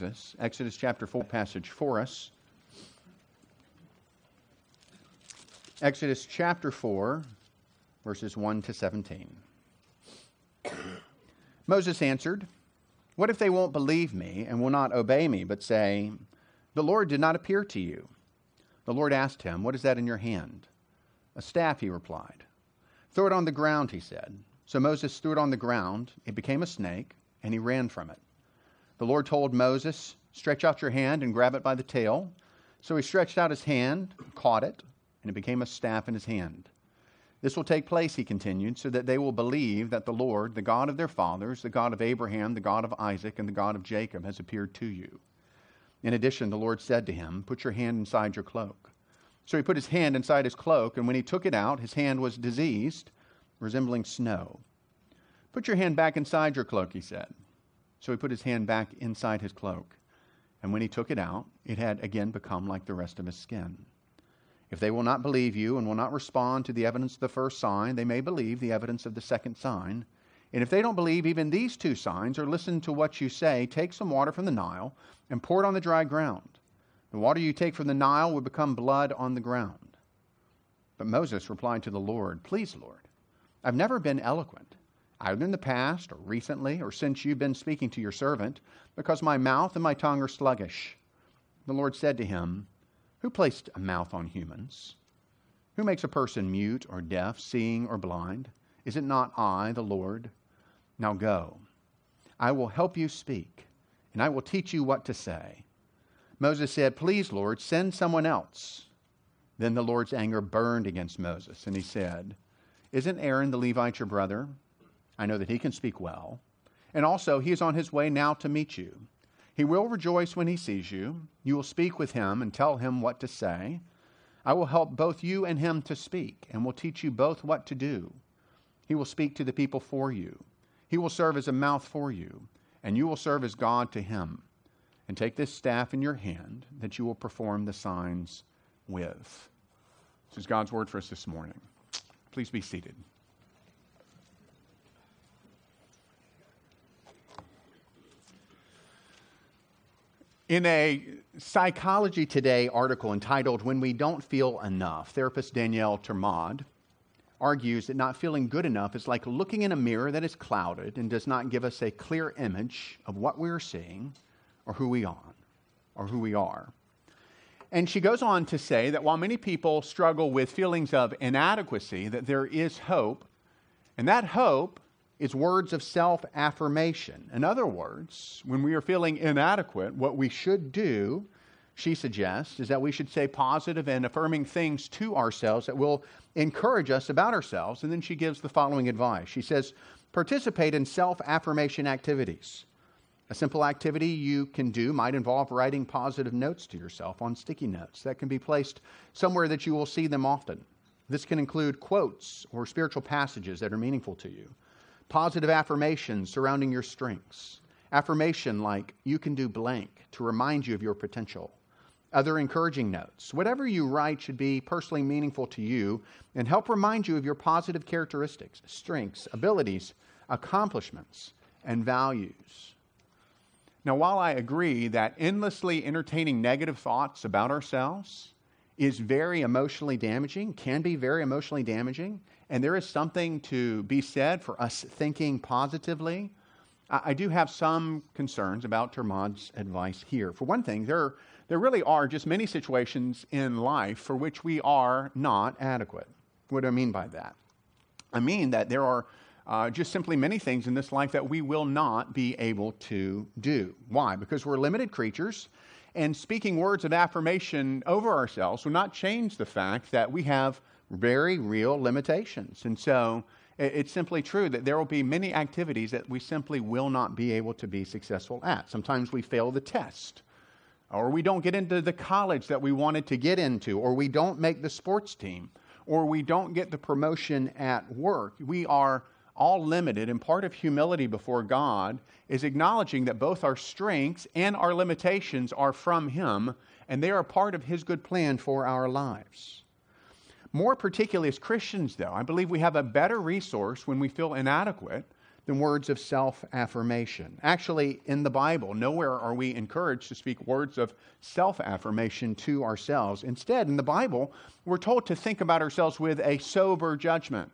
Moses, Exodus chapter 4 passage for us. Exodus chapter 4, verses 1 to 17. Moses answered, What if they won't believe me and will not obey me, but say, The Lord did not appear to you? The Lord asked him, What is that in your hand? A staff, he replied. Throw it on the ground, he said. So Moses threw it on the ground. It became a snake, and he ran from it. The Lord told Moses, Stretch out your hand and grab it by the tail. So he stretched out his hand, caught it, and it became a staff in his hand. This will take place, he continued, so that they will believe that the Lord, the God of their fathers, the God of Abraham, the God of Isaac, and the God of Jacob, has appeared to you. In addition, the Lord said to him, Put your hand inside your cloak. So he put his hand inside his cloak, and when he took it out, his hand was diseased, resembling snow. Put your hand back inside your cloak, he said. So he put his hand back inside his cloak. And when he took it out, it had again become like the rest of his skin. If they will not believe you and will not respond to the evidence of the first sign, they may believe the evidence of the second sign. And if they don't believe even these two signs or listen to what you say, take some water from the Nile and pour it on the dry ground. The water you take from the Nile will become blood on the ground. But Moses replied to the Lord, Please, Lord, I've never been eloquent either in the past or recently or since you've been speaking to your servant, because my mouth and my tongue are sluggish. The Lord said to him, Who placed a mouth on humans? Who makes a person mute or deaf, seeing or blind? Is it not I, the Lord? Now go. I will help you speak, and I will teach you what to say. Moses said, Please, Lord, send someone else. Then the Lord's anger burned against Moses, and he said, Isn't Aaron the Levite your brother? I know that he can speak well. And also, he is on his way now to meet you. He will rejoice when he sees you. You will speak with him and tell him what to say. I will help both you and him to speak, and will teach you both what to do. He will speak to the people for you. He will serve as a mouth for you, and you will serve as God to him. And take this staff in your hand that you will perform the signs with. This is God's word for us this morning. Please be seated. In a Psychology Today article entitled When We Don't Feel Enough, therapist Danielle Termod argues that not feeling good enough is like looking in a mirror that is clouded and does not give us a clear image of what we're seeing or who we are or who we are. And she goes on to say that while many people struggle with feelings of inadequacy, that there is hope, and that hope is words of self affirmation. In other words, when we are feeling inadequate, what we should do, she suggests, is that we should say positive and affirming things to ourselves that will encourage us about ourselves. And then she gives the following advice. She says, participate in self affirmation activities. A simple activity you can do might involve writing positive notes to yourself on sticky notes that can be placed somewhere that you will see them often. This can include quotes or spiritual passages that are meaningful to you Positive affirmations surrounding your strengths. Affirmation like, you can do blank to remind you of your potential. Other encouraging notes. Whatever you write should be personally meaningful to you and help remind you of your positive characteristics, strengths, abilities, accomplishments, and values. Now, while I agree that endlessly entertaining negative thoughts about ourselves is very emotionally damaging, can be very emotionally damaging, and there is something to be said for us thinking positively. I, do have some concerns about Termod's advice here. For one thing, there, there really are just many situations in life for which we are not adequate. What do I mean by that? I mean that there are uh, just simply many things in this life that we will not be able to do. Why? Because we're limited creatures, and speaking words of affirmation over ourselves will not change the fact that we have very real limitations. And so it's simply true that there will be many activities that we simply will not be able to be successful at. Sometimes we fail the test, or we don't get into the college that we wanted to get into, or we don't make the sports team, or we don't get the promotion at work. We are all limited, and part of humility before God is acknowledging that both our strengths and our limitations are from Him, and they are part of His good plan for our lives. More particularly as Christians, though, I believe we have a better resource when we feel inadequate than words of self affirmation. Actually, in the Bible, nowhere are we encouraged to speak words of self affirmation to ourselves. Instead, in the Bible, we're told to think about ourselves with a sober judgment,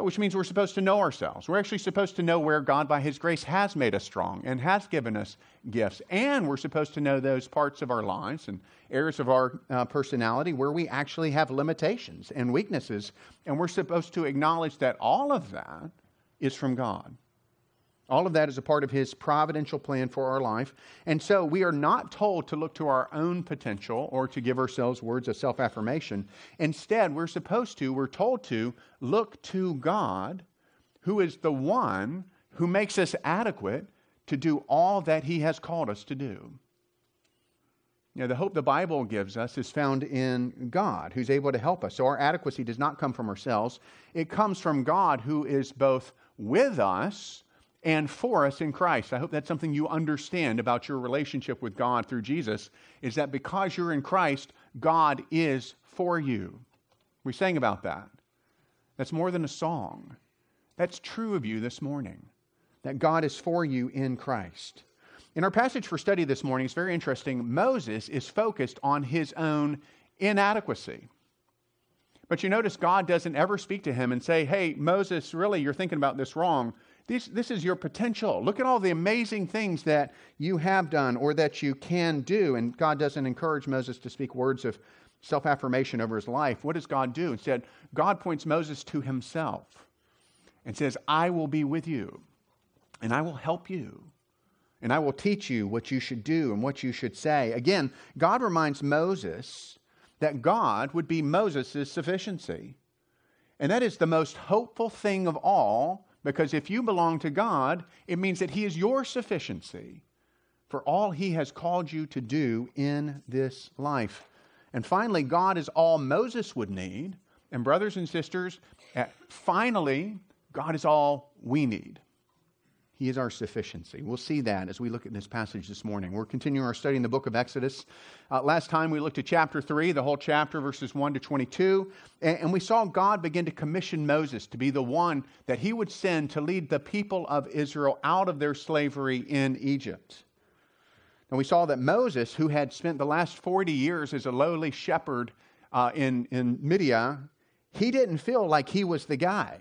which means we're supposed to know ourselves. We're actually supposed to know where God, by His grace, has made us strong and has given us gifts. And we're supposed to know those parts of our lives and areas of our uh, personality where we actually have limitations and weaknesses. And we're supposed to acknowledge that all of that is from God. All of that is a part of His providential plan for our life. And so we are not told to look to our own potential or to give ourselves words of self affirmation. Instead, we're supposed to, we're told to look to God, who is the one who makes us adequate to do all that He has called us to do. The hope the Bible gives us is found in God, who's able to help us. So our adequacy does not come from ourselves, it comes from God, who is both with us and for us in Christ. I hope that's something you understand about your relationship with God through Jesus is that because you're in Christ, God is for you. We sang about that. That's more than a song. That's true of you this morning, that God is for you in Christ. In our passage for study this morning, it's very interesting. Moses is focused on his own inadequacy. But you notice God doesn't ever speak to him and say, Hey, Moses, really, you're thinking about this wrong. This, this is your potential. Look at all the amazing things that you have done or that you can do. And God doesn't encourage Moses to speak words of self affirmation over his life. What does God do? Instead, God points Moses to himself and says, I will be with you, and I will help you, and I will teach you what you should do and what you should say. Again, God reminds Moses that God would be Moses' sufficiency. And that is the most hopeful thing of all, because if you belong to God, it means that He is your sufficiency for all He has called you to do in this life. And finally, God is all Moses would need. And, brothers and sisters, finally, God is all we need. He is our sufficiency. We'll see that as we look at this passage this morning. We're continuing our study in the book of Exodus. Uh, last time we looked at chapter 3, the whole chapter, verses 1 to 22, and, and we saw God begin to commission Moses to be the one that he would send to lead the people of Israel out of their slavery in Egypt. And we saw that Moses, who had spent the last 40 years as a lowly shepherd uh, in, in Midian, he didn't feel like he was the guy.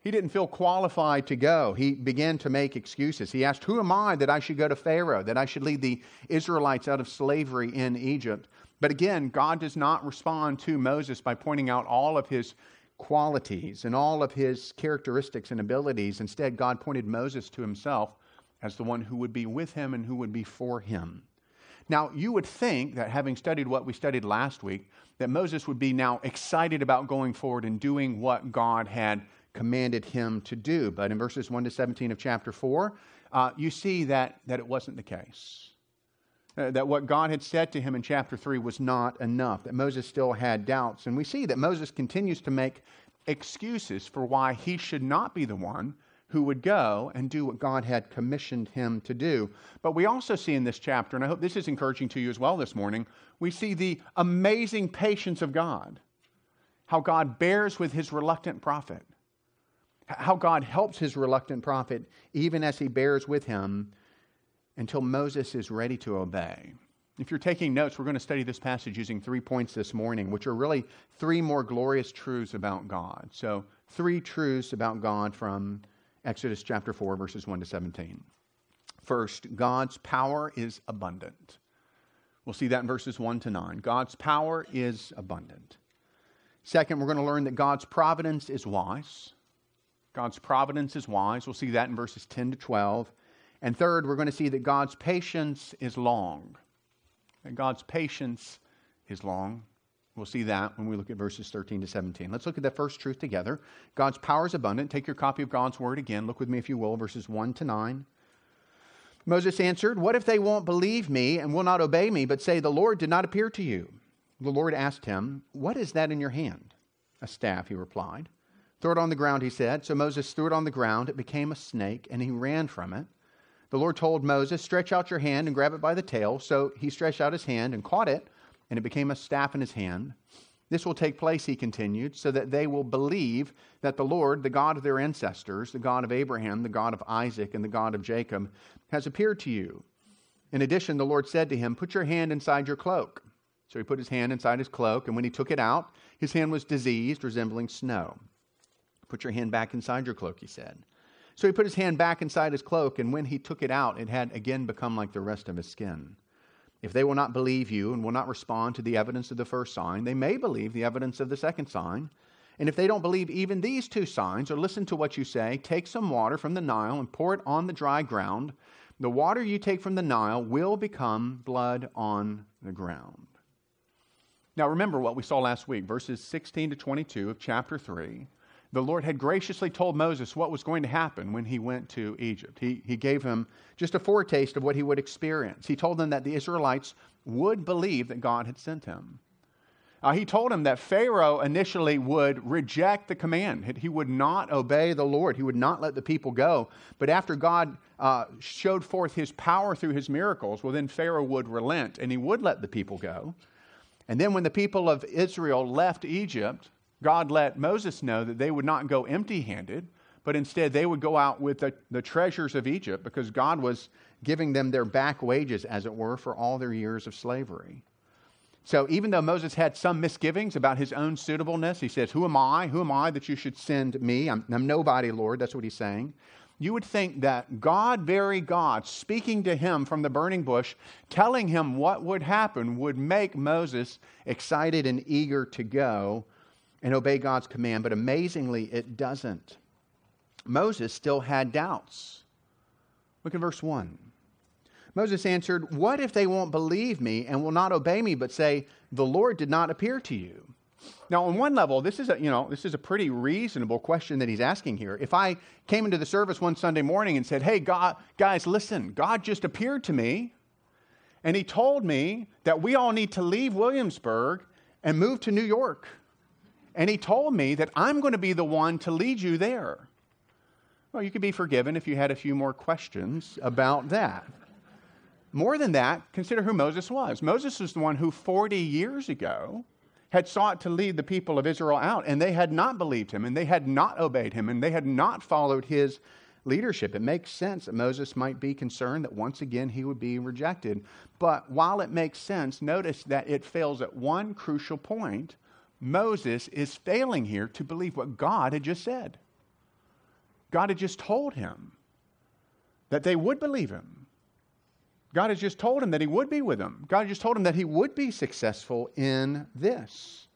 He didn't feel qualified to go. He began to make excuses. He asked, Who am I that I should go to Pharaoh, that I should lead the Israelites out of slavery in Egypt? But again, God does not respond to Moses by pointing out all of his qualities and all of his characteristics and abilities. Instead, God pointed Moses to himself as the one who would be with him and who would be for him. Now, you would think that having studied what we studied last week, that Moses would be now excited about going forward and doing what God had commanded him to do. But in verses 1 to 17 of chapter 4, uh, you see that, that it wasn't the case. Uh, that what God had said to him in chapter 3 was not enough, that Moses still had doubts. And we see that Moses continues to make excuses for why he should not be the one who would go and do what God had commissioned him to do. But we also see in this chapter, and I hope this is encouraging to you as well this morning, we see the amazing patience of God. How God bears with his reluctant prophet how God helps his reluctant prophet even as he bears with him until Moses is ready to obey. If you're taking notes, we're going to study this passage using three points this morning, which are really three more glorious truths about God. So, three truths about God from Exodus chapter 4, verses 1 to 17. First, God's power is abundant. We'll see that in verses 1 to 9. God's power is abundant. Second, we're going to learn that God's providence is wise. God's providence is wise. We'll see that in verses 10 to 12. And third, we're going to see that God's patience is long. And God's patience is long. We'll see that when we look at verses 13 to 17. Let's look at that first truth together. God's power is abundant. Take your copy of God's word again. Look with me, if you will, verses 1 to 9. Moses answered, What if they won't believe me and will not obey me, but say, The Lord did not appear to you? The Lord asked him, What is that in your hand? A staff, he replied. Throw it on the ground, he said. So Moses threw it on the ground. It became a snake, and he ran from it. The Lord told Moses, Stretch out your hand and grab it by the tail. So he stretched out his hand and caught it, and it became a staff in his hand. This will take place, he continued, so that they will believe that the Lord, the God of their ancestors, the God of Abraham, the God of Isaac, and the God of Jacob, has appeared to you. In addition, the Lord said to him, Put your hand inside your cloak. So he put his hand inside his cloak, and when he took it out, his hand was diseased, resembling snow. Put your hand back inside your cloak, he said. So he put his hand back inside his cloak, and when he took it out, it had again become like the rest of his skin. If they will not believe you and will not respond to the evidence of the first sign, they may believe the evidence of the second sign. And if they don't believe even these two signs or listen to what you say, take some water from the Nile and pour it on the dry ground. The water you take from the Nile will become blood on the ground. Now, remember what we saw last week, verses 16 to 22 of chapter 3. The Lord had graciously told Moses what was going to happen when he went to Egypt. He, he gave him just a foretaste of what he would experience. He told them that the Israelites would believe that God had sent him. Uh, he told him that Pharaoh initially would reject the command. He would not obey the Lord. He would not let the people go. But after God uh, showed forth his power through his miracles, well, then Pharaoh would relent and he would let the people go. And then when the people of Israel left Egypt, God let Moses know that they would not go empty handed, but instead they would go out with the, the, treasures of Egypt because God was giving them their back wages, as it were, for all their years of slavery. So even though Moses had some misgivings about his own suitableness, he says, Who am I? Who am I that you should send me? I'm, I'm nobody, Lord. That's what he's saying you would think that God, very God, speaking to him from the burning bush, telling him what would happen, would make Moses excited and eager to go and obey God's command. But amazingly, it doesn't. Moses still had doubts. Look at verse 1. Moses answered, What if they won't believe me and will not obey me, but say, The Lord did not appear to you? Now, on one level, this is a, you know, this is a pretty reasonable question that he's asking here. If I came into the service one Sunday morning and said, Hey, God, guys, listen, God just appeared to me and he told me that we all need to leave Williamsburg and move to New York. And he told me that I'm going to be the one to lead you there. Well, you could be forgiven if you had a few more questions about that. More than that, consider who Moses was. Moses was the one who 40 years ago had sought to lead the people of Israel out, and they had not believed him, and they had not obeyed him, and they had not followed his leadership. It makes sense that Moses might be concerned that once again he would be rejected. But while it makes sense, notice that it fails at one crucial point. Moses is failing here to believe what God had just said. God had just told him that they would believe him. God has just told him that he would be with them. God just told him that he would be successful in this.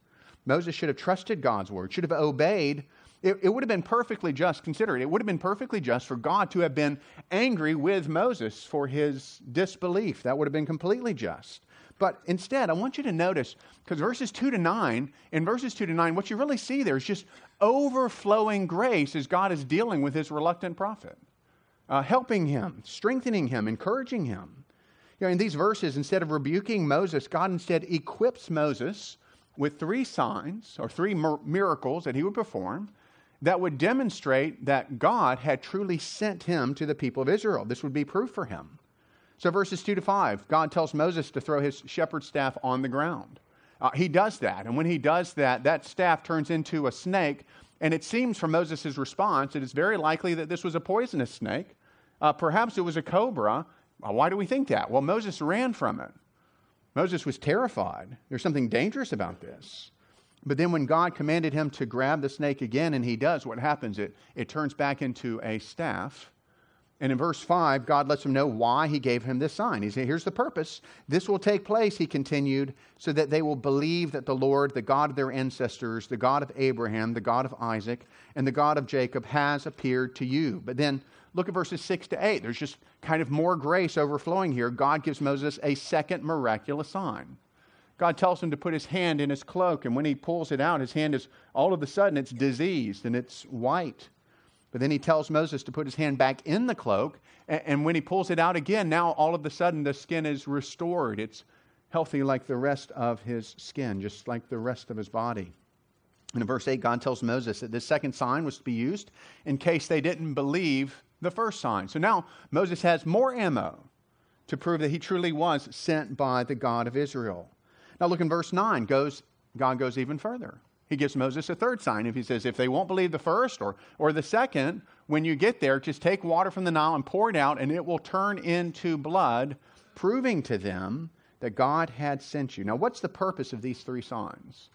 Moses should have trusted God's word, should have obeyed. It, it, would have been perfectly just, consider it, it would have been perfectly just for God to have been angry with Moses for his disbelief. That would have been completely just. But instead, I want you to notice, because verses 2 to 9, in verses 2 to 9, what you really see there is just overflowing grace as God is dealing with his reluctant prophet, uh, helping him, strengthening him, encouraging him. You know, in these verses, instead of rebuking Moses, God instead equips Moses with three signs or three miracles that he would perform that would demonstrate that God had truly sent him to the people of Israel. This would be proof for him. So, verses 2 to 5, God tells Moses to throw his shepherd's staff on the ground. Uh, he does that. And when he does that, that staff turns into a snake. And it seems from Moses' response it's very likely that this was a poisonous snake. Uh, perhaps it was a cobra. Why do we think that? Well, Moses ran from it. Moses was terrified. There's something dangerous about this. But then when God commanded him to grab the snake again, and he does, what happens? It, it turns back into a staff. And in verse 5, God lets him know why he gave him this sign. He said, Here's the purpose. This will take place, he continued, so that they will believe that the Lord, the God of their ancestors, the God of Abraham, the God of Isaac, and the God of Jacob, has appeared to you. But then Look at verses 6 to 8. There's just kind of more grace overflowing here. God gives Moses a second miraculous sign. God tells him to put his hand in his cloak, and when he pulls it out, his hand is all of a sudden it's diseased and it's white. But then he tells Moses to put his hand back in the cloak, and, when he pulls it out again, now all of a sudden the skin is restored. It's healthy like the rest of his skin, just like the rest of his body. And in verse 8, God tells Moses that this second sign was to be used in case they didn't believe the first sign. So now Moses has more ammo to prove that he truly was sent by the God of Israel. Now look in verse 9, goes God goes even further. He gives Moses a third sign. If he says, if they won't believe the first or, or the second, when you get there, just take water from the Nile and pour it out, and it will turn into blood, proving to them that God had sent you. Now, what's the purpose of these three signs?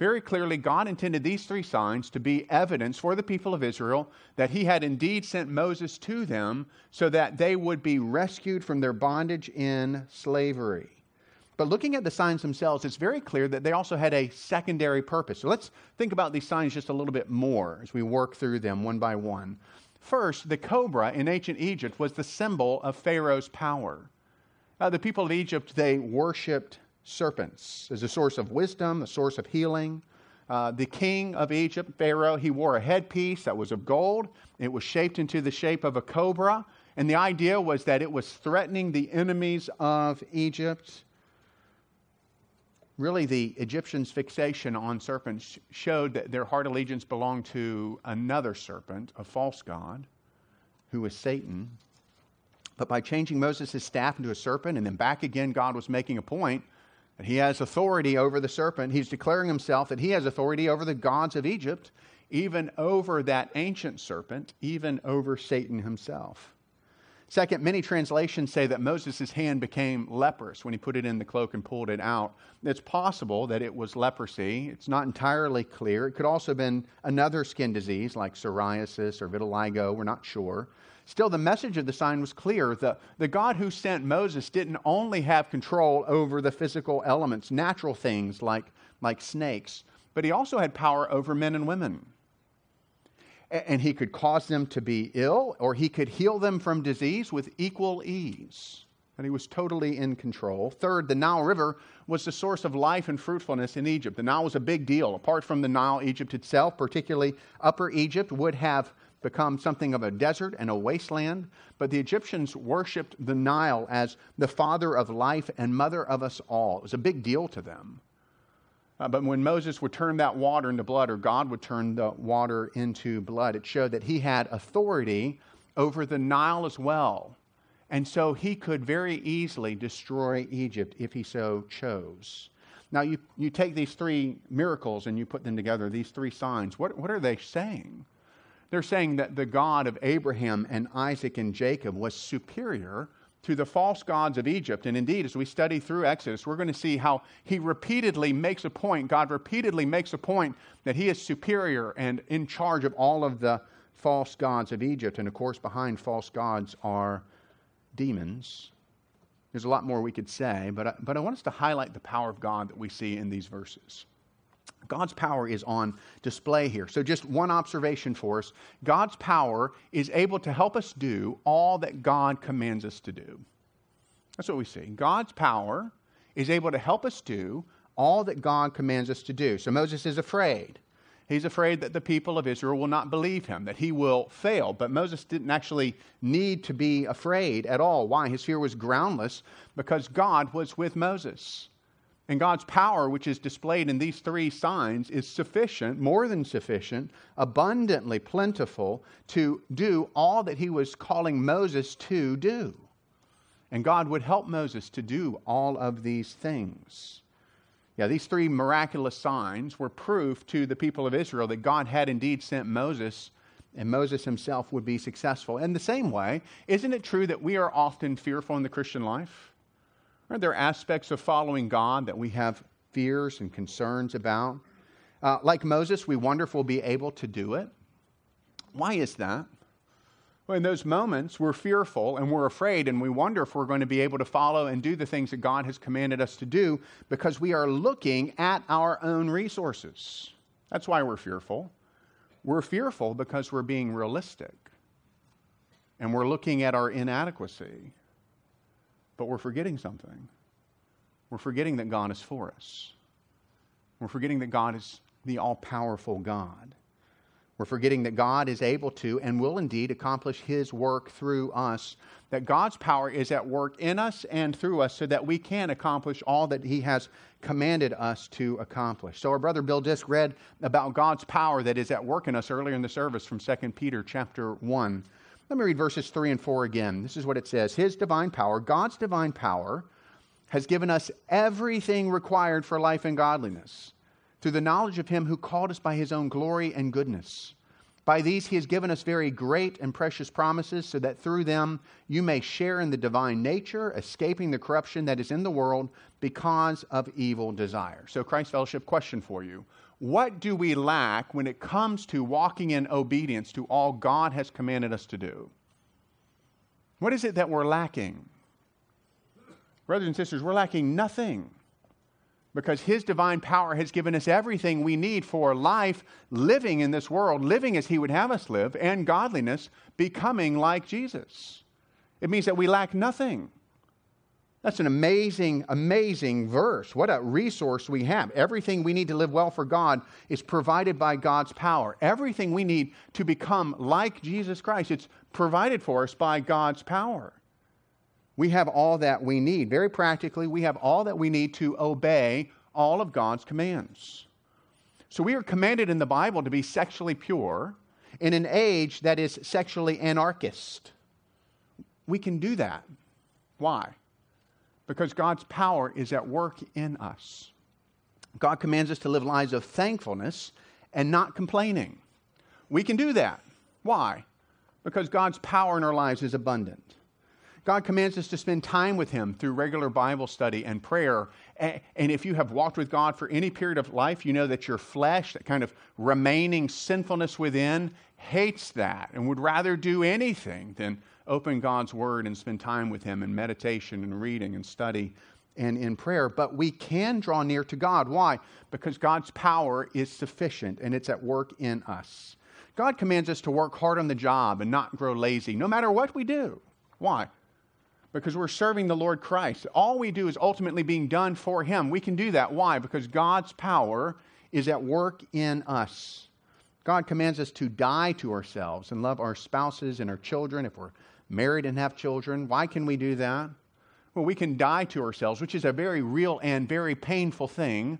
Very clearly, God intended these three signs to be evidence for the people of Israel that He had indeed sent Moses to them so that they would be rescued from their bondage in slavery. But looking at the signs themselves, it's very clear that they also had a secondary purpose. So let's think about these signs just a little bit more as we work through them one by one. First, the cobra in ancient Egypt was the symbol of Pharaoh's power. Uh, the people of Egypt, they worshiped serpents as a source of wisdom, a source of healing. Uh, the king of Egypt, Pharaoh, he wore a headpiece that was of gold. It was shaped into the shape of a cobra. And the idea was that it was threatening the enemies of Egypt. Really, the Egyptians' fixation on serpents showed that their heart allegiance belonged to another serpent, a false god, who was Satan. But by changing Moses' staff into a serpent and then back again, God was making a point that he has authority over the serpent. He's declaring himself that he has authority over the gods of Egypt, even over that ancient serpent, even over Satan himself. Second, many translations say that Moses' hand became leprous when he put it in the cloak and pulled it out. It's possible that it was leprosy. It's not entirely clear. It could also have been another skin disease like psoriasis or vitiligo. We're not sure. Still, the message of the sign was clear. The, the God who sent Moses didn't only have control over the physical elements, natural things like, like snakes, but he also had power over men and women. And he could cause them to be ill, or he could heal them from disease with equal ease. And he was totally in control. Third, the Nile River was the source of life and fruitfulness in Egypt. The Nile was a big deal. Apart from the Nile, Egypt itself, particularly Upper Egypt, would have become something of a desert and a wasteland. But the Egyptians worshiped the Nile as the father of life and mother of us all. It was a big deal to them. Uh, but when Moses would turn that water into blood, or God would turn the water into blood, it showed that he had authority over the Nile as well. And so he could very easily destroy Egypt if he so chose. Now, you, you take these three miracles and you put them together, these three signs. What, what are they saying? They're saying that the God of Abraham and Isaac and Jacob was superior to the false gods of Egypt. And indeed, as we study through Exodus, we're going to see how he repeatedly makes a point, God repeatedly makes a point that he is superior and in charge of all of the false gods of Egypt. And of course, behind false gods are demons. There's a lot more we could say, but I, but I want us to highlight the power of God that we see in these verses. God's power is on display here. So, just one observation for us God's power is able to help us do all that God commands us to do. That's what we see. God's power is able to help us do all that God commands us to do. So, Moses is afraid. He's afraid that the people of Israel will not believe him, that he will fail. But Moses didn't actually need to be afraid at all. Why? His fear was groundless because God was with Moses. And God's power, which is displayed in these three signs, is sufficient, more than sufficient, abundantly plentiful to do all that he was calling Moses to do. And God would help Moses to do all of these things. Yeah, these three miraculous signs were proof to the people of Israel that God had indeed sent Moses and Moses himself would be successful. In the same way, isn't it true that we are often fearful in the Christian life? Are there aspects of following God that we have fears and concerns about? Uh, like Moses, we wonder if we'll be able to do it. Why is that? Well, in those moments, we're fearful and we're afraid, and we wonder if we're going to be able to follow and do the things that God has commanded us to do because we are looking at our own resources. That's why we're fearful. We're fearful because we're being realistic and we're looking at our inadequacy but we're forgetting something. We're forgetting that God is for us. We're forgetting that God is the all powerful God. We're forgetting that God is able to and will indeed accomplish His work through us, that God's power is at work in us and through us so that we can accomplish all that He has commanded us to accomplish. So our brother Bill just read about God's power that is at work in us earlier in the service from 2 Peter chapter 1. Let me read verses 3 and 4 again. This is what it says His divine power, God's divine power, has given us everything required for life and godliness. through the knowledge of him who called us by his own glory and goodness. By these he has given us very great and precious promises, so that through them you may share in the divine nature, escaping the corruption that is in the world because of evil desire. So, Christ Fellowship, question for you. What do we lack when it comes to walking in obedience to all God has commanded us to do? What is it that we're lacking? Brothers and sisters, we're lacking nothing because His divine power has given us everything we need for life, living in this world, living as He would have us live, and godliness, becoming like Jesus. It means that we lack nothing. That's an amazing, amazing verse. What a resource we have. Everything we need to live well for God is provided by God's power. Everything we need to become like Jesus Christ, it's provided for us by God's power we have all that we need. Very practically, we have all that we need to obey all of God's commands. So we are commanded in the Bible to be sexually pure in an age that is sexually anarchist. We can do that. Why? Because God's power is at work in us. God commands us to live lives of thankfulness and not complaining. We can do that. Why? Because God's power in our lives is abundant. God commands us to spend time with Him through regular Bible study and prayer. And if you have walked with God for any period of life, you know that your flesh, that kind of remaining sinfulness within, hates that and would rather do anything than open God's Word and spend time with Him in meditation and reading and study and in prayer. But we can draw near to God. Why? Because God's power is sufficient and it's at work in us. God commands us to work hard on the job and not grow lazy, no matter what we do. Why? Because we're serving the Lord Christ. All we do is ultimately being done for Him. We can do that. Why? Because God's power is at work in us. God commands us to die to ourselves and love our spouses and our children if we're married and have children. Why can we do that? Well, we can die to ourselves, which is a very real and very painful thing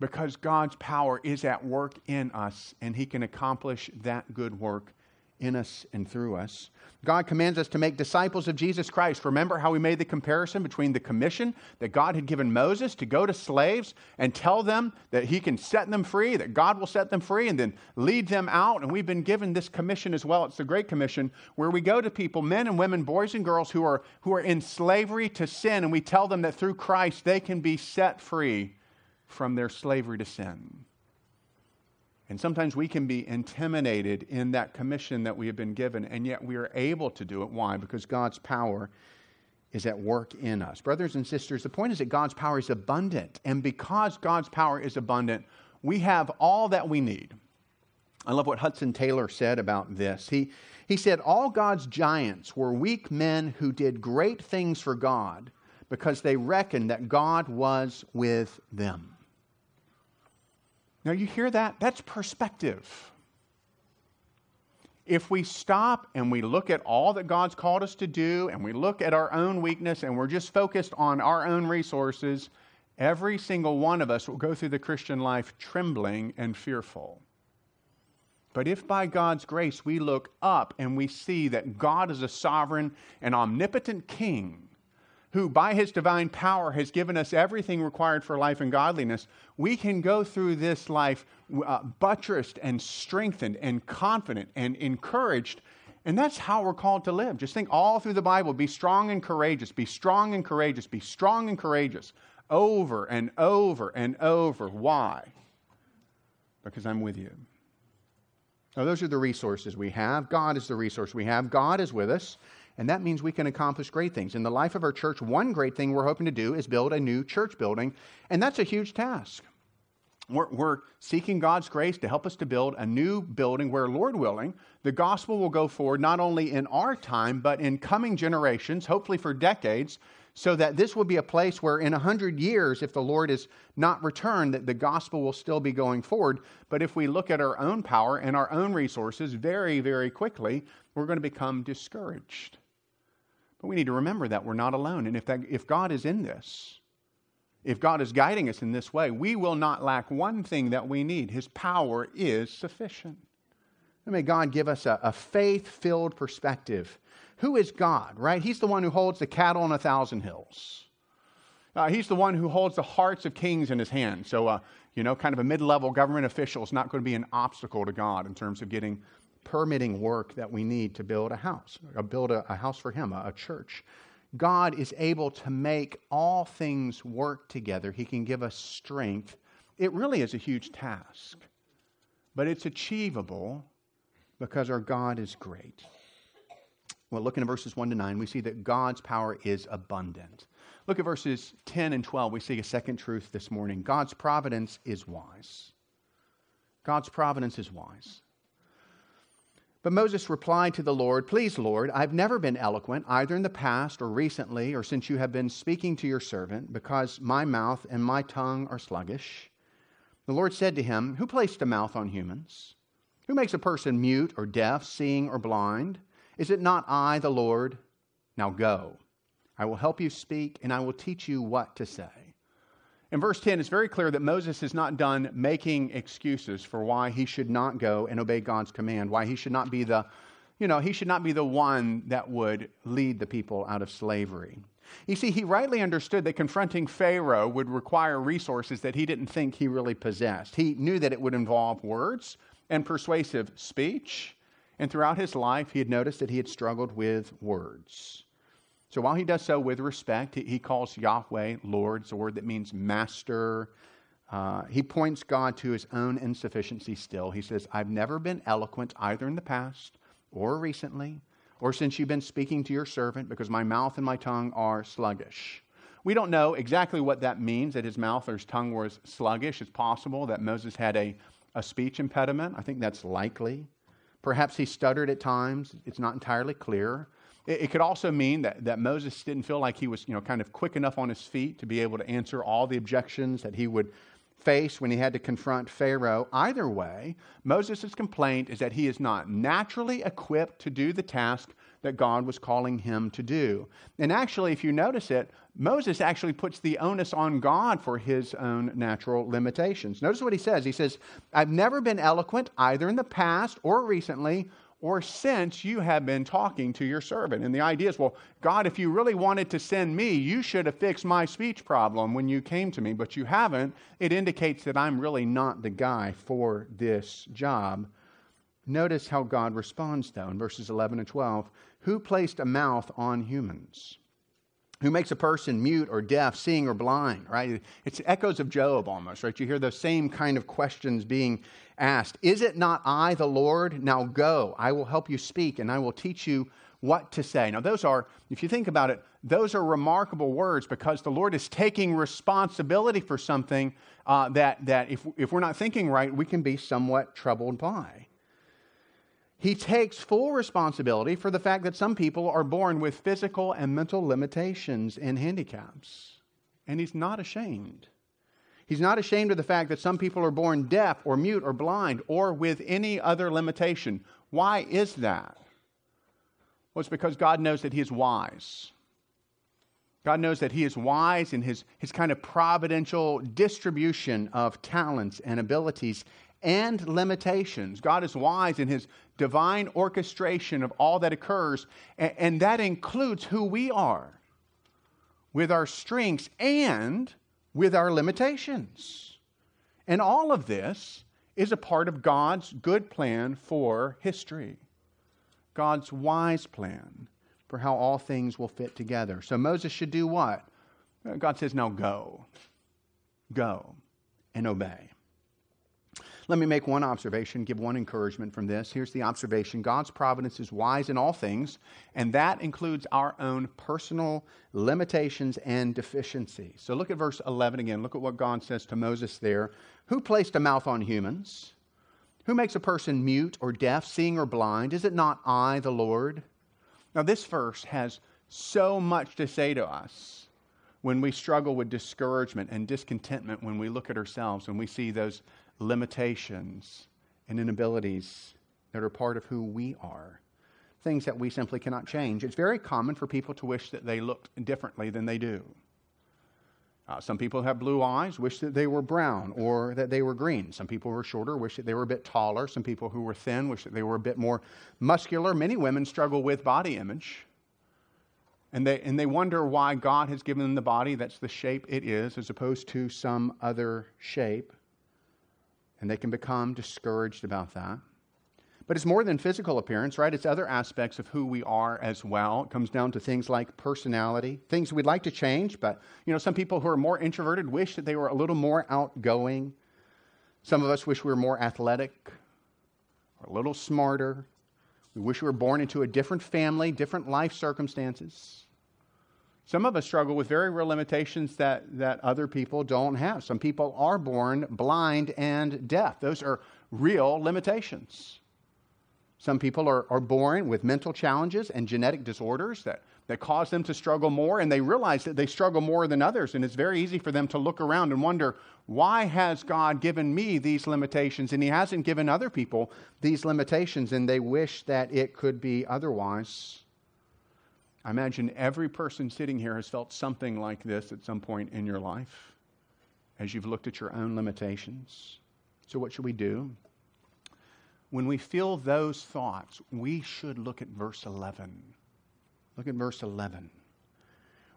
because God's power is at work in us and He can accomplish that good work in us and through us. God commands us to make disciples of Jesus Christ. Remember how we made the comparison between the commission that God had given Moses to go to slaves and tell them that he can set them free, that God will set them free, and then lead them out. And we've been given this commission as well. It's the Great Commission, where we go to people, men and women, boys and girls who are, who are in slavery to sin, and we tell them that through Christ they can be set free from their slavery to sin. And sometimes we can be intimidated in that commission that we have been given, and yet we are able to do it. Why? Because God's power is at work in us. Brothers and sisters, the point is that God's power is abundant. And because God's power is abundant, we have all that we need. I love what Hudson Taylor said about this. He, he said, All God's giants were weak men who did great things for God because they reckoned that God was with them. Now, you hear that? That's perspective. If we stop and we look at all that God's called us to do and we look at our own weakness and we're just focused on our own resources, every single one of us will go through the Christian life trembling and fearful. But if by God's grace we look up and we see that God is a sovereign and omnipotent king who by his divine power has given us everything required for life and godliness, we can go through this life uh, buttressed and strengthened and confident and encouraged. And that's how we're called to live. Just think all through the Bible be strong and courageous, be strong and courageous, be strong and courageous over and over and over. Why? Because I'm with you. Now, those are the resources we have. God is the resource we have. God is with us. And that means we can accomplish great things. In the life of our church, one great thing we're hoping to do is build a new church building, and that's a huge task. We're, we're, seeking God's grace to help us to build a new building where, Lord willing, the gospel will go forward not only in our time, but in coming generations, hopefully for decades, so that this will be a place where in a hundred years, if the Lord is not returned, that the gospel will still be going forward. But if we look at our own power and our own resources very, very quickly, we're going to become discouraged. But we need to remember that we're not alone. And if, that, if God is in this, if God is guiding us in this way, we will not lack one thing that we need. His power is sufficient. And may God give us a, a faith filled perspective. Who is God, right? He's the one who holds the cattle on a thousand hills. Uh, he's the one who holds the hearts of kings in his hand. So, uh, you know, kind of a mid level government official is not going to be an obstacle to God in terms of getting permitting work that we need to build a house, or uh, build a, a house for him, a, a church. God is able to make all things work together. He can give us strength. It really is a huge task, but it's achievable because our God is great. Well, looking at verses 1 to 9, we see that God's power is abundant. Look at verses 10 and 12. We see a second truth this morning. God's providence is wise. God's providence is wise. But Moses replied to the Lord, Please, Lord, I've never been eloquent, either in the past or recently, or since you have been speaking to your servant, because my mouth and my tongue are sluggish. The Lord said to him, Who placed a mouth on humans? Who makes a person mute or deaf, seeing or blind? Is it not I, the Lord? Now go. I will help you speak, and I will teach you what to say. In verse 10, it's very clear that Moses is not done making excuses for why he should not go and obey God's command, why he should not be the, you know, he should not be the one that would lead the people out of slavery. You see, he rightly understood that confronting Pharaoh would require resources that he didn't think he really possessed. He knew that it would involve words and persuasive speech, and throughout his life, he had noticed that he had struggled with words. So while he does so with respect, he calls Yahweh Lord. It's a word that means master. Uh, he points God to his own insufficiency still. He says, I've never been eloquent either in the past or recently or since you've been speaking to your servant because my mouth and my tongue are sluggish. We don't know exactly what that means that his mouth or his tongue was sluggish. It's possible that Moses had a, a speech impediment. I think that's likely. Perhaps he stuttered at times. It's not entirely clear. It, it could also mean that, that Moses didn't feel like he was, you know, kind of quick enough on his feet to be able to answer all the objections that he would face when he had to confront Pharaoh. Either way, Moses' complaint is that he is not naturally equipped to do the task that God was calling him to do. And actually, if you notice it, Moses actually puts the onus on God for his own natural limitations. Notice what he says. He says, I've never been eloquent either in the past or recently or since you have been talking to your servant. And the idea is, well, God, if you really wanted to send me, you should have fixed my speech problem when you came to me, but you haven't. It indicates that I'm really not the guy for this job. Notice how God responds, though, in verses 11 and 12. Who placed a mouth on humans? Who makes a person mute or deaf, seeing or blind, right? It's echoes of Job almost, right? You hear those same kind of questions being asked. Is it not I, the Lord? Now go. I will help you speak and I will teach you what to say. Now, those are, if you think about it, those are remarkable words because the Lord is taking responsibility for something uh, that, that if, if we're not thinking right, we can be somewhat troubled by. He takes full responsibility for the fact that some people are born with physical and mental limitations and handicaps. And he's not ashamed. He's not ashamed of the fact that some people are born deaf or mute or blind or with any other limitation. Why is that? Well, it's because God knows that He is wise. God knows that He is wise in His, his kind of providential distribution of talents and abilities and limitations. God is wise in His divine orchestration of all that occurs, and, that includes who we are with our strengths and with our limitations. And all of this is a part of God's good plan for history, God's wise plan for how all things will fit together. So Moses should do what? God says, now go. Go and obey. Let me make one observation, give one encouragement from this. Here's the observation God's providence is wise in all things, and that includes our own personal limitations and deficiencies. So look at verse 11 again. Look at what God says to Moses there. Who placed a mouth on humans? Who makes a person mute or deaf, seeing or blind? Is it not I, the Lord? Now, this verse has so much to say to us when we struggle with discouragement and discontentment when we look at ourselves and we see those limitations and inabilities that are part of who we are, things that we simply cannot change. It's very common for people to wish that they looked differently than they do. Uh, some people have blue eyes, wish that they were brown or that they were green. Some people who are shorter wish that they were a bit taller. Some people who were thin wish that they were a bit more muscular. Many women struggle with body image. And they, and they wonder why God has given them the body that's the shape it is, as opposed to some other shape. And they can become discouraged about that. But it's more than physical appearance, right? It's other aspects of who we are as well. It comes down to things like personality, things we'd like to change, but you know, some people who are more introverted wish that they were a little more outgoing. Some of us wish we were more athletic or a little smarter. We wish we were born into a different family, different life circumstances. Some of us struggle with very real limitations that, that other people don't have. Some people are born blind and deaf. Those are real limitations. Some people are, are born with mental challenges and genetic disorders that, that cause them to struggle more, and they realize that they struggle more than others. And it's very easy for them to look around and wonder, why has God given me these limitations and He hasn't given other people these limitations? And they wish that it could be otherwise. I imagine every person sitting here has felt something like this at some point in your life as you've looked at your own limitations. So, what should we do? when we feel those thoughts, we should look at verse 11. Look at verse 11.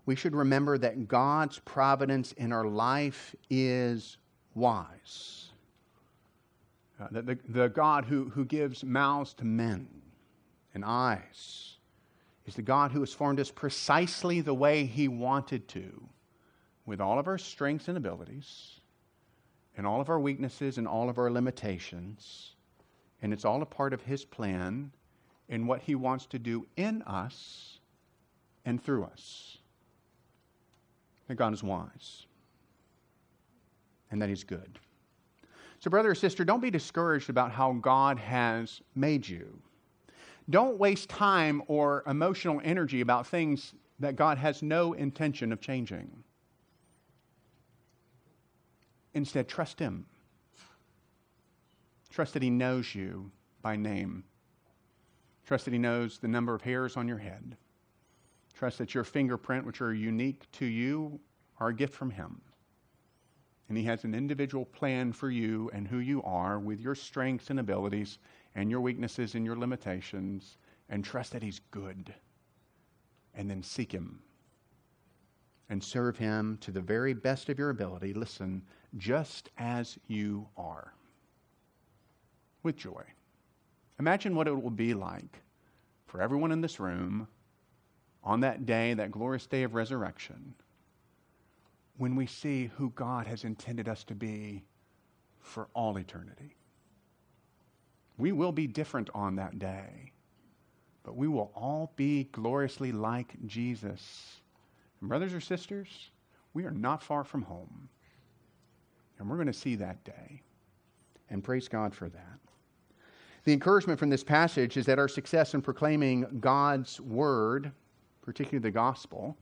We should remember that God's providence in our life is wise. Uh, that the, the God who, who gives mouths to men and eyes is the God who has formed us precisely the way He wanted to, with all of our strengths and abilities, and all of our weaknesses and all of our limitations and it's all a part of His plan and what He wants to do in us and through us. That God is wise and that He's good. So, brother or sister, don't be discouraged about how God has made you. Don't waste time or emotional energy about things that God has no intention of changing. Instead, trust Him. Trust that He knows you by name. Trust that He knows the number of hairs on your head. Trust that your fingerprint, which are unique to you, are a gift from Him. And He has an individual plan for you and who you are with your strengths and abilities and your weaknesses and your limitations. And trust that He's good. And then seek Him and serve Him to the very best of your ability. Listen, just as you are with joy. Imagine what it will be like for everyone in this room on that day, that glorious day of resurrection, when we see who God has intended us to be for all eternity. We will be different on that day, but we will all be gloriously like Jesus. And, brothers or sisters, we are not far from home. And we're going to see that day. And praise God for that. The encouragement from this passage is that our success in proclaiming God's word, particularly the gospel,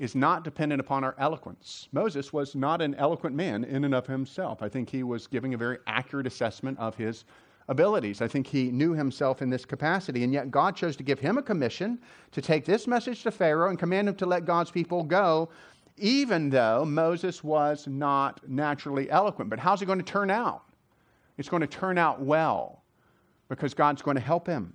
is not dependent upon our eloquence. Moses was not an eloquent man in and of himself. I think he was giving a very accurate assessment of his abilities. I think he knew himself in this capacity, and yet God chose to give him a commission to take this message to Pharaoh and command him to let God's people go, even though Moses was not naturally eloquent. But how's it going to turn out? It's going to turn out well because God's going to help him.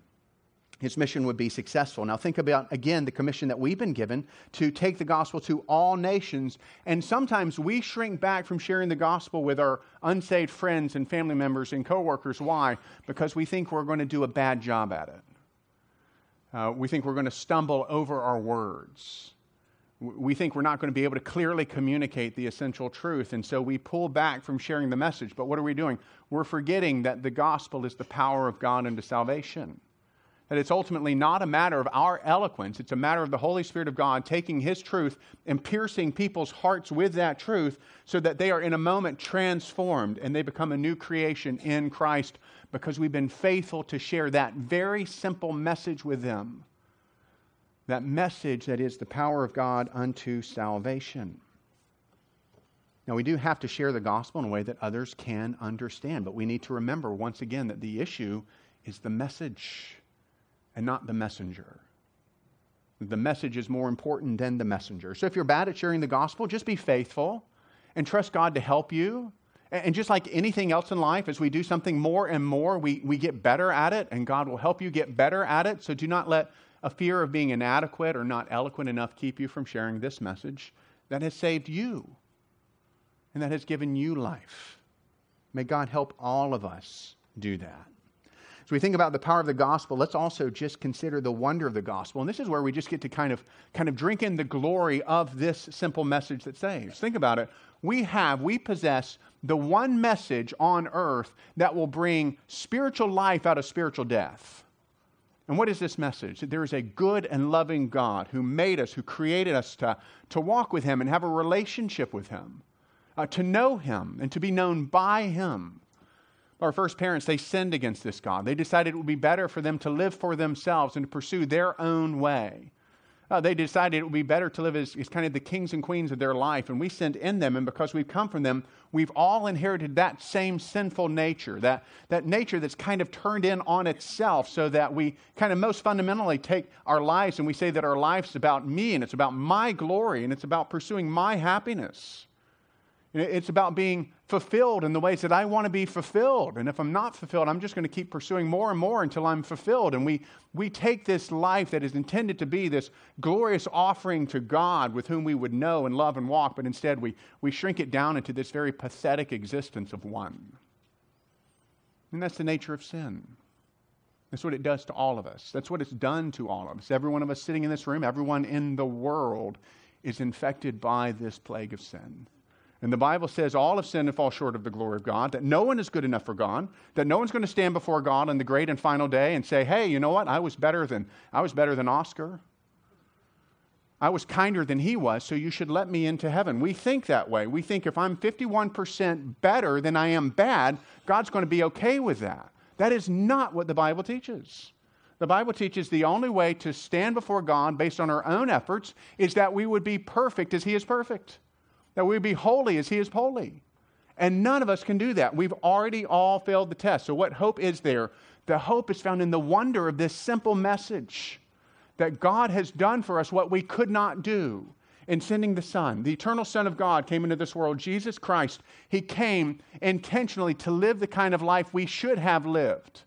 His mission would be successful. Now, think about again the commission that we've been given to take the gospel to all nations. And sometimes we shrink back from sharing the gospel with our unsaved friends and family members and coworkers. Why? Because we think we're going to do a bad job at it. Uh, we think we're going to stumble over our words we think we're not going to be able to clearly communicate the essential truth, and so we pull back from sharing the message. But what are we doing? We're forgetting that the gospel is the power of God unto salvation. That it's ultimately not a matter of our eloquence, it's a matter of the Holy Spirit of God taking His truth and piercing people's hearts with that truth so that they are in a moment transformed and they become a new creation in Christ because we've been faithful to share that very simple message with them. That message that is the power of God unto salvation. Now, we do have to share the gospel in a way that others can understand, but we need to remember once again that the issue is the message and not the messenger. The message is more important than the messenger. So, if you're bad at sharing the gospel, just be faithful and trust God to help you. And just like anything else in life, as we do something more and more, we, we get better at it, and God will help you get better at it. So, do not let a fear of being inadequate or not eloquent enough keep you from sharing this message that has saved you and that has given you life. May God help all of us do that. We think about the power of the gospel, let's also just consider the wonder of the gospel. And this is where we just get to kind of, kind of drink in the glory of this simple message that saves. Think about it. We have, we possess the one message on earth that will bring spiritual life out of spiritual death. And what is this message? That there is a good and loving God who made us, who created us to, to walk with Him and have a relationship with Him, uh, to know Him and to be known by Him. Our first parents, they sinned against this God. They decided it would be better for them to live for themselves and to pursue their own way. Uh, they decided it would be better to live as, as kind of the kings and queens of their life, and we sinned in them, and because we've come from them, we've all inherited that same sinful nature, that, that nature that's kind of turned in on itself, so that we kind of most fundamentally take our lives and we say that our life's about me, and it's about my glory, and it's about pursuing my happiness. It's about being fulfilled in the ways that I want to be fulfilled. And if I'm not fulfilled, I'm just going to keep pursuing more and more until I'm fulfilled. And we, we take this life that is intended to be this glorious offering to God with whom we would know and love and walk, but instead we, we shrink it down into this very pathetic existence of one. And that's the nature of sin. That's what it does to all of us. That's what it's done to all of us. Every one of us sitting in this room, everyone in the world is infected by this plague of sin. And the Bible says all have sinned and fall short of the glory of God, that no one is good enough for God, that no one's going to stand before God on the great and final day and say, hey, you know what? I was better than, I was better than Oscar. I was kinder than he was, so you should let me into heaven. We think that way. We think if I'm 51% better than I am bad, God's going to be okay with that. That is not what the Bible teaches. The Bible teaches the only way to stand before God based on our own efforts is that we would be perfect as he is perfect that we be holy as He is holy. And none of us can do that. We've already all failed the test. So, what hope is there? The hope is found in the wonder of this simple message that God has done for us what we could not do in sending the Son. The eternal Son of God came into this world, Jesus Christ. He came intentionally to live the kind of life we should have lived,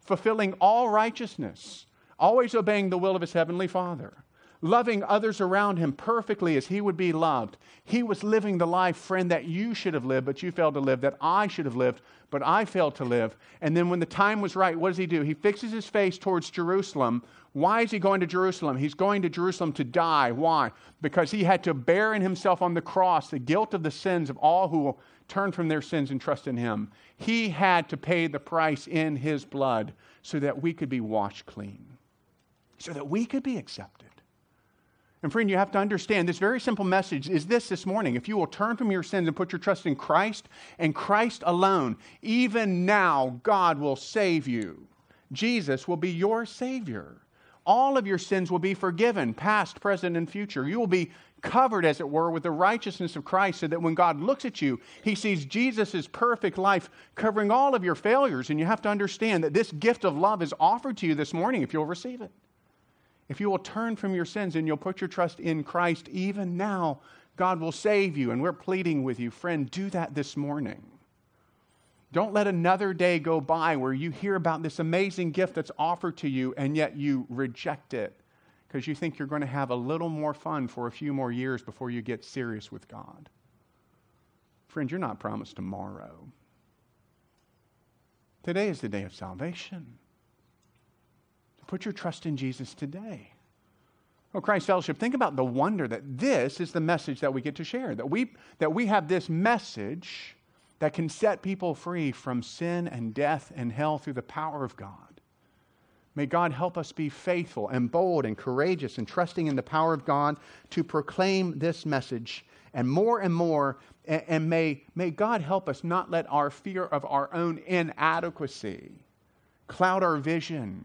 fulfilling all righteousness, always obeying the will of His Heavenly Father loving others around him perfectly as he would be loved. He was living the life, friend, that you should have lived, but you failed to live, that I should have lived, but I failed to live. And then when the time was right, what does he do? He fixes his face towards Jerusalem. Why is he going to Jerusalem? He's going to Jerusalem to die. Why? Because he had to bear in himself on the cross the guilt of the sins of all who will turn from their sins and trust in him. He had to pay the price in his blood so that we could be washed clean, so that we could be accepted. And friend, you have to understand this very simple message is this this morning. If you will turn from your sins and put your trust in Christ and Christ alone, even now God will save you. Jesus will be your Savior. All of your sins will be forgiven, past, present, and future. You will be covered, as it were, with the righteousness of Christ so that when God looks at you, he sees Jesus' perfect life covering all of your failures. And you have to understand that this gift of love is offered to you this morning if you'll receive it. If you will turn from your sins and you'll put your trust in Christ, even now, God will save you. And we're pleading with you, friend, do that this morning. Don't let another day go by where you hear about this amazing gift that's offered to you and yet you reject it because you think you're going to have a little more fun for a few more years before you get serious with God. Friend, you're not promised tomorrow. Today is the day of salvation. Put your trust in Jesus today. Oh, Christ Fellowship, think about the wonder that this is the message that we get to share. That we, that we have this message that can set people free from sin and death and hell through the power of God. May God help us be faithful and bold and courageous and trusting in the power of God to proclaim this message. And more and more, and, and may, may God help us not let our fear of our own inadequacy cloud our vision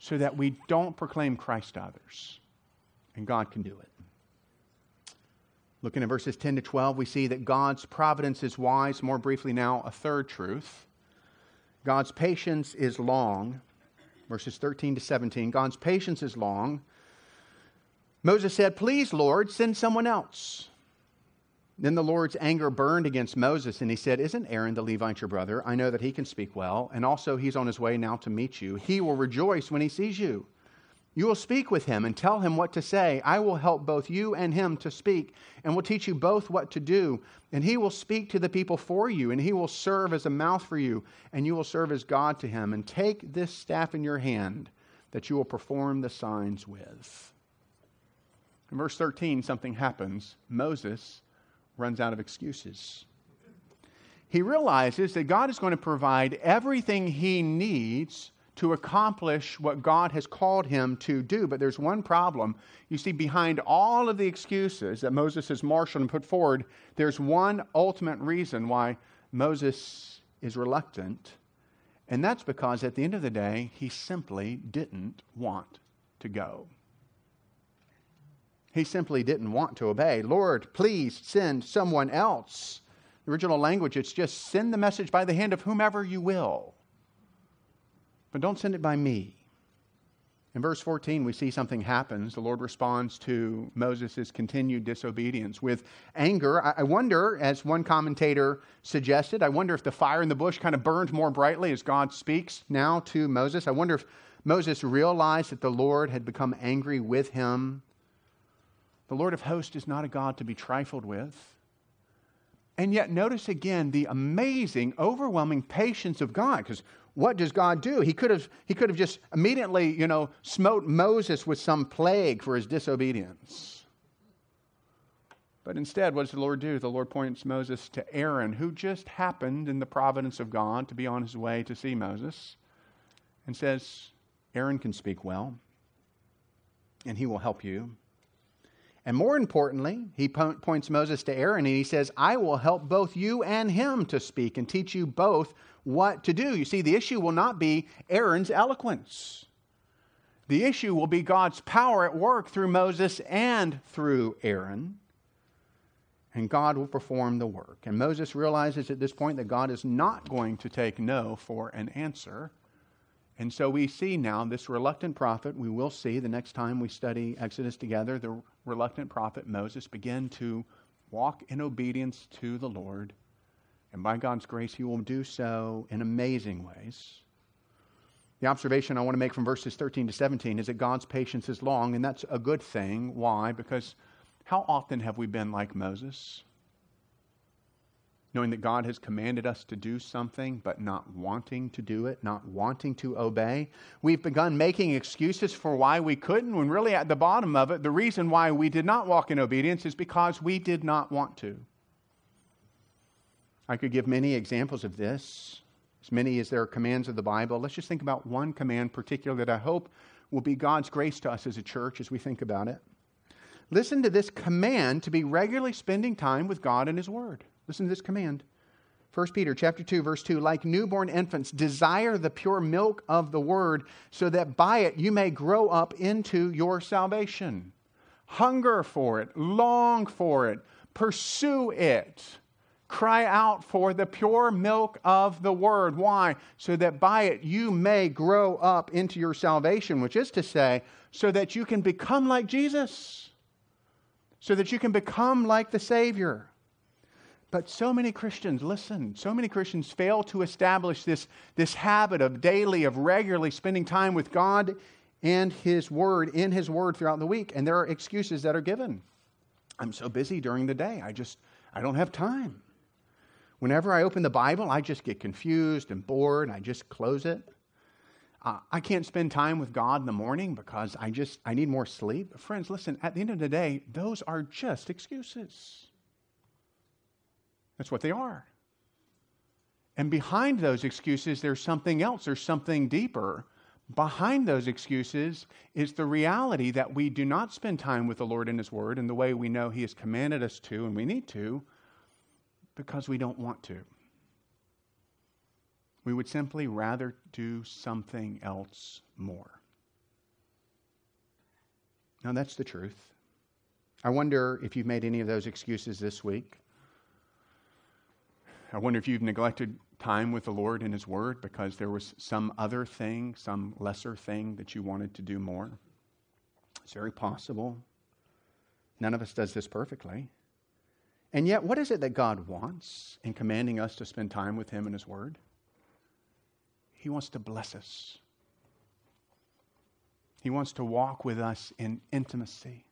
so that we don't proclaim Christ to others. And God can do it. Looking at verses 10 to 12, we see that God's providence is wise. More briefly, now, a third truth. God's patience is long. Verses 13 to 17. God's patience is long. Moses said, Please, Lord, send someone else. Then the Lord's anger burned against Moses, and he said, Isn't Aaron the Levite your brother? I know that he can speak well, and also he's on his way now to meet you. He will rejoice when he sees you. You will speak with him and tell him what to say. I will help both you and him to speak, and will teach you both what to do. And he will speak to the people for you, and he will serve as a mouth for you, and you will serve as God to him. And take this staff in your hand that you will perform the signs with. In verse 13, something happens. Moses runs out of excuses. He realizes that God is going to provide everything he needs to accomplish what God has called him to do. But there's one problem. You see, behind all of the excuses that Moses has marshaled and put forward, there's one ultimate reason why Moses is reluctant. And that's because at the end of the day, he simply didn't want to go. He simply didn't want to obey. Lord, please send someone else. The original language, it's just send the message by the hand of whomever you will. But don't send it by me. In verse 14, we see something happens. The Lord responds to Moses' continued disobedience with anger. I wonder, as one commentator suggested, I wonder if the fire in the bush kind of burned more brightly as God speaks now to Moses. I wonder if Moses realized that the Lord had become angry with him. The Lord of hosts is not a God to be trifled with. And yet, notice again the amazing, overwhelming patience of God. Because what does God do? He could have, he could have just immediately, you know, smote Moses with some plague for his disobedience. But instead, what does the Lord do? The Lord points Moses to Aaron, who just happened in the providence of God to be on his way to see Moses, and says, Aaron can speak well, and he will help you. And more importantly, he po- points Moses to Aaron and he says, I will help both you and him to speak and teach you both what to do. You see, the issue will not be Aaron's eloquence. The issue will be God's power at work through Moses and through Aaron. And God will perform the work. And Moses realizes at this point that God is not going to take no for an answer. And so we see now this reluctant prophet, we will see the next time we study Exodus together, the reluctant prophet Moses begin to walk in obedience to the Lord. And by God's grace, he will do so in amazing ways. The observation I want to make from verses 13 to 17 is that God's patience is long, and that's a good thing. Why? Because how often have we been like Moses? Knowing that God has commanded us to do something, but not wanting to do it, not wanting to obey. We've begun making excuses for why we couldn't, when really at the bottom of it, the reason why we did not walk in obedience is because we did not want to. I could give many examples of this, as many as there are commands of the Bible. Let's just think about one command particular that I hope will be God's grace to us as a church as we think about it. Listen to this command to be regularly spending time with God and His Word. Listen to this command. 1 Peter chapter 2 verse 2 like newborn infants desire the pure milk of the word so that by it you may grow up into your salvation. Hunger for it, long for it, pursue it. Cry out for the pure milk of the word. Why? So that by it you may grow up into your salvation, which is to say, so that you can become like Jesus, so that you can become like the Savior. But so many Christians, listen, so many Christians fail to establish this, this habit of daily, of regularly spending time with God and His Word, in His Word throughout the week. And there are excuses that are given. I'm so busy during the day, I just, I don't have time. Whenever I open the Bible, I just get confused and bored, and I just close it. Uh, I can't spend time with God in the morning because I just, I need more sleep. Friends, listen, at the end of the day, those are just excuses. That's what they are. And behind those excuses, there's something else, there's something deeper. Behind those excuses is the reality that we do not spend time with the Lord in His Word in the way we know He has commanded us to and we need to because we don't want to. We would simply rather do something else more. Now, that's the truth. I wonder if you've made any of those excuses this week. I wonder if you've neglected time with the Lord and His Word because there was some other thing, some lesser thing that you wanted to do more. It's very possible. None of us does this perfectly. And yet, what is it that God wants in commanding us to spend time with Him and His Word? He wants to bless us. He wants to walk with us in intimacy.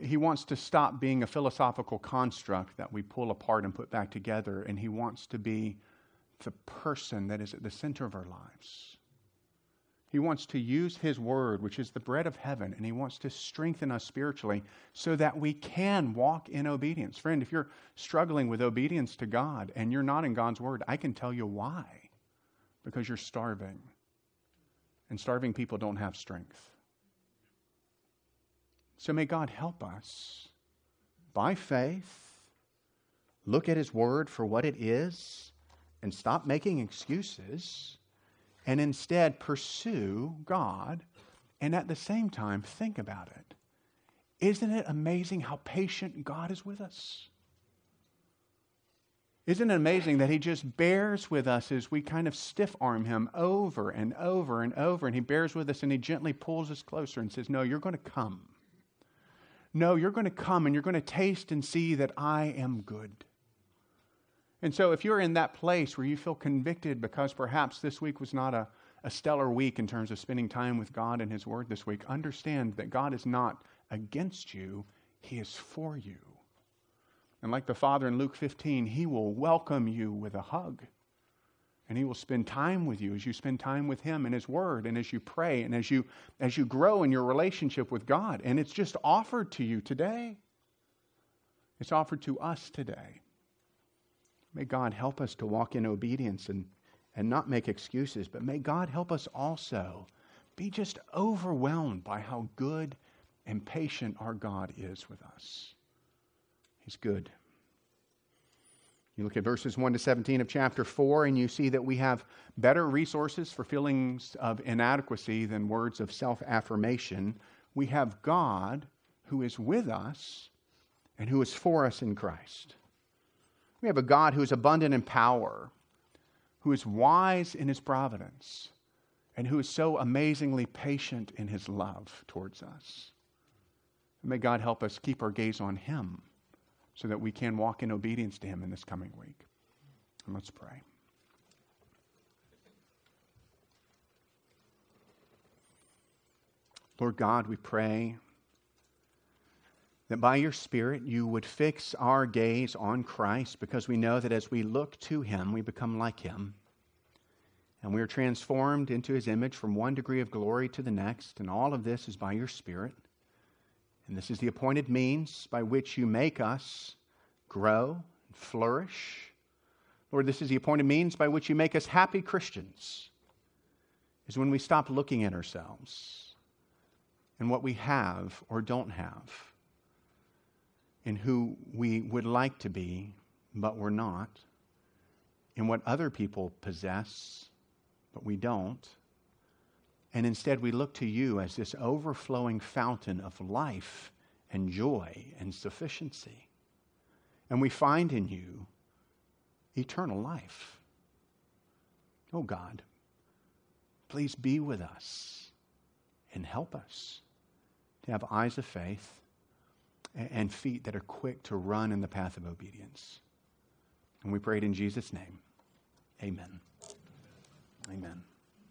He wants to stop being a philosophical construct that we pull apart and put back together, and He wants to be the person that is at the center of our lives. He wants to use His Word, which is the bread of heaven, and He wants to strengthen us spiritually so that we can walk in obedience. Friend, if you're struggling with obedience to God and you're not in God's Word, I can tell you why. Because you're starving. And starving people don't have strength. So may God help us by faith look at His Word for what it is and stop making excuses and instead pursue God and at the same time think about it. Isn't it amazing how patient God is with us? Isn't it amazing that He just bears with us as we kind of stiff arm Him over and over and over, and He bears with us and He gently pulls us closer and says, No, you're going to come. No, you're going to come and you're going to taste and see that I am good. And so, if you're in that place where you feel convicted because perhaps this week was not a, a stellar week in terms of spending time with God and His Word this week, understand that God is not against you, He is for you. And like the Father in Luke 15, He will welcome you with a hug. And He will spend time with you as you spend time with Him and His Word, and as you pray, and as you, as you grow in your relationship with God. And it's just offered to you today. It's offered to us today. May God help us to walk in obedience and, and not make excuses, but may God help us also be just overwhelmed by how good and patient our God is with us. He's good. You look at verses 1 to 17 of chapter 4, and you see that we have better resources for feelings of inadequacy than words of self affirmation. We have God who is with us and who is for us in Christ. We have a God who is abundant in power, who is wise in his providence, and who is so amazingly patient in his love towards us. may God help us keep our gaze on him so that we can walk in obedience to him in this coming week. And let's pray. Lord God, we pray that by your Spirit you would fix our gaze on Christ because we know that as we look to him, we become like him. And we are transformed into his image from one degree of glory to the next. And all of this is by your Spirit. And this is the appointed means by which you make us grow and flourish. Lord, this is the appointed means by which you make us happy Christians, is when we stop looking at ourselves and what we have or don't have and who we would like to be, but we're not, and what other people possess, but we don't. And instead, we look to you as this overflowing fountain of life and joy and sufficiency. And we find in you eternal life. Oh God, please be with us and help us to have eyes of faith and feet that are quick to run in the path of obedience. And we pray it in Jesus' name. Amen. Amen.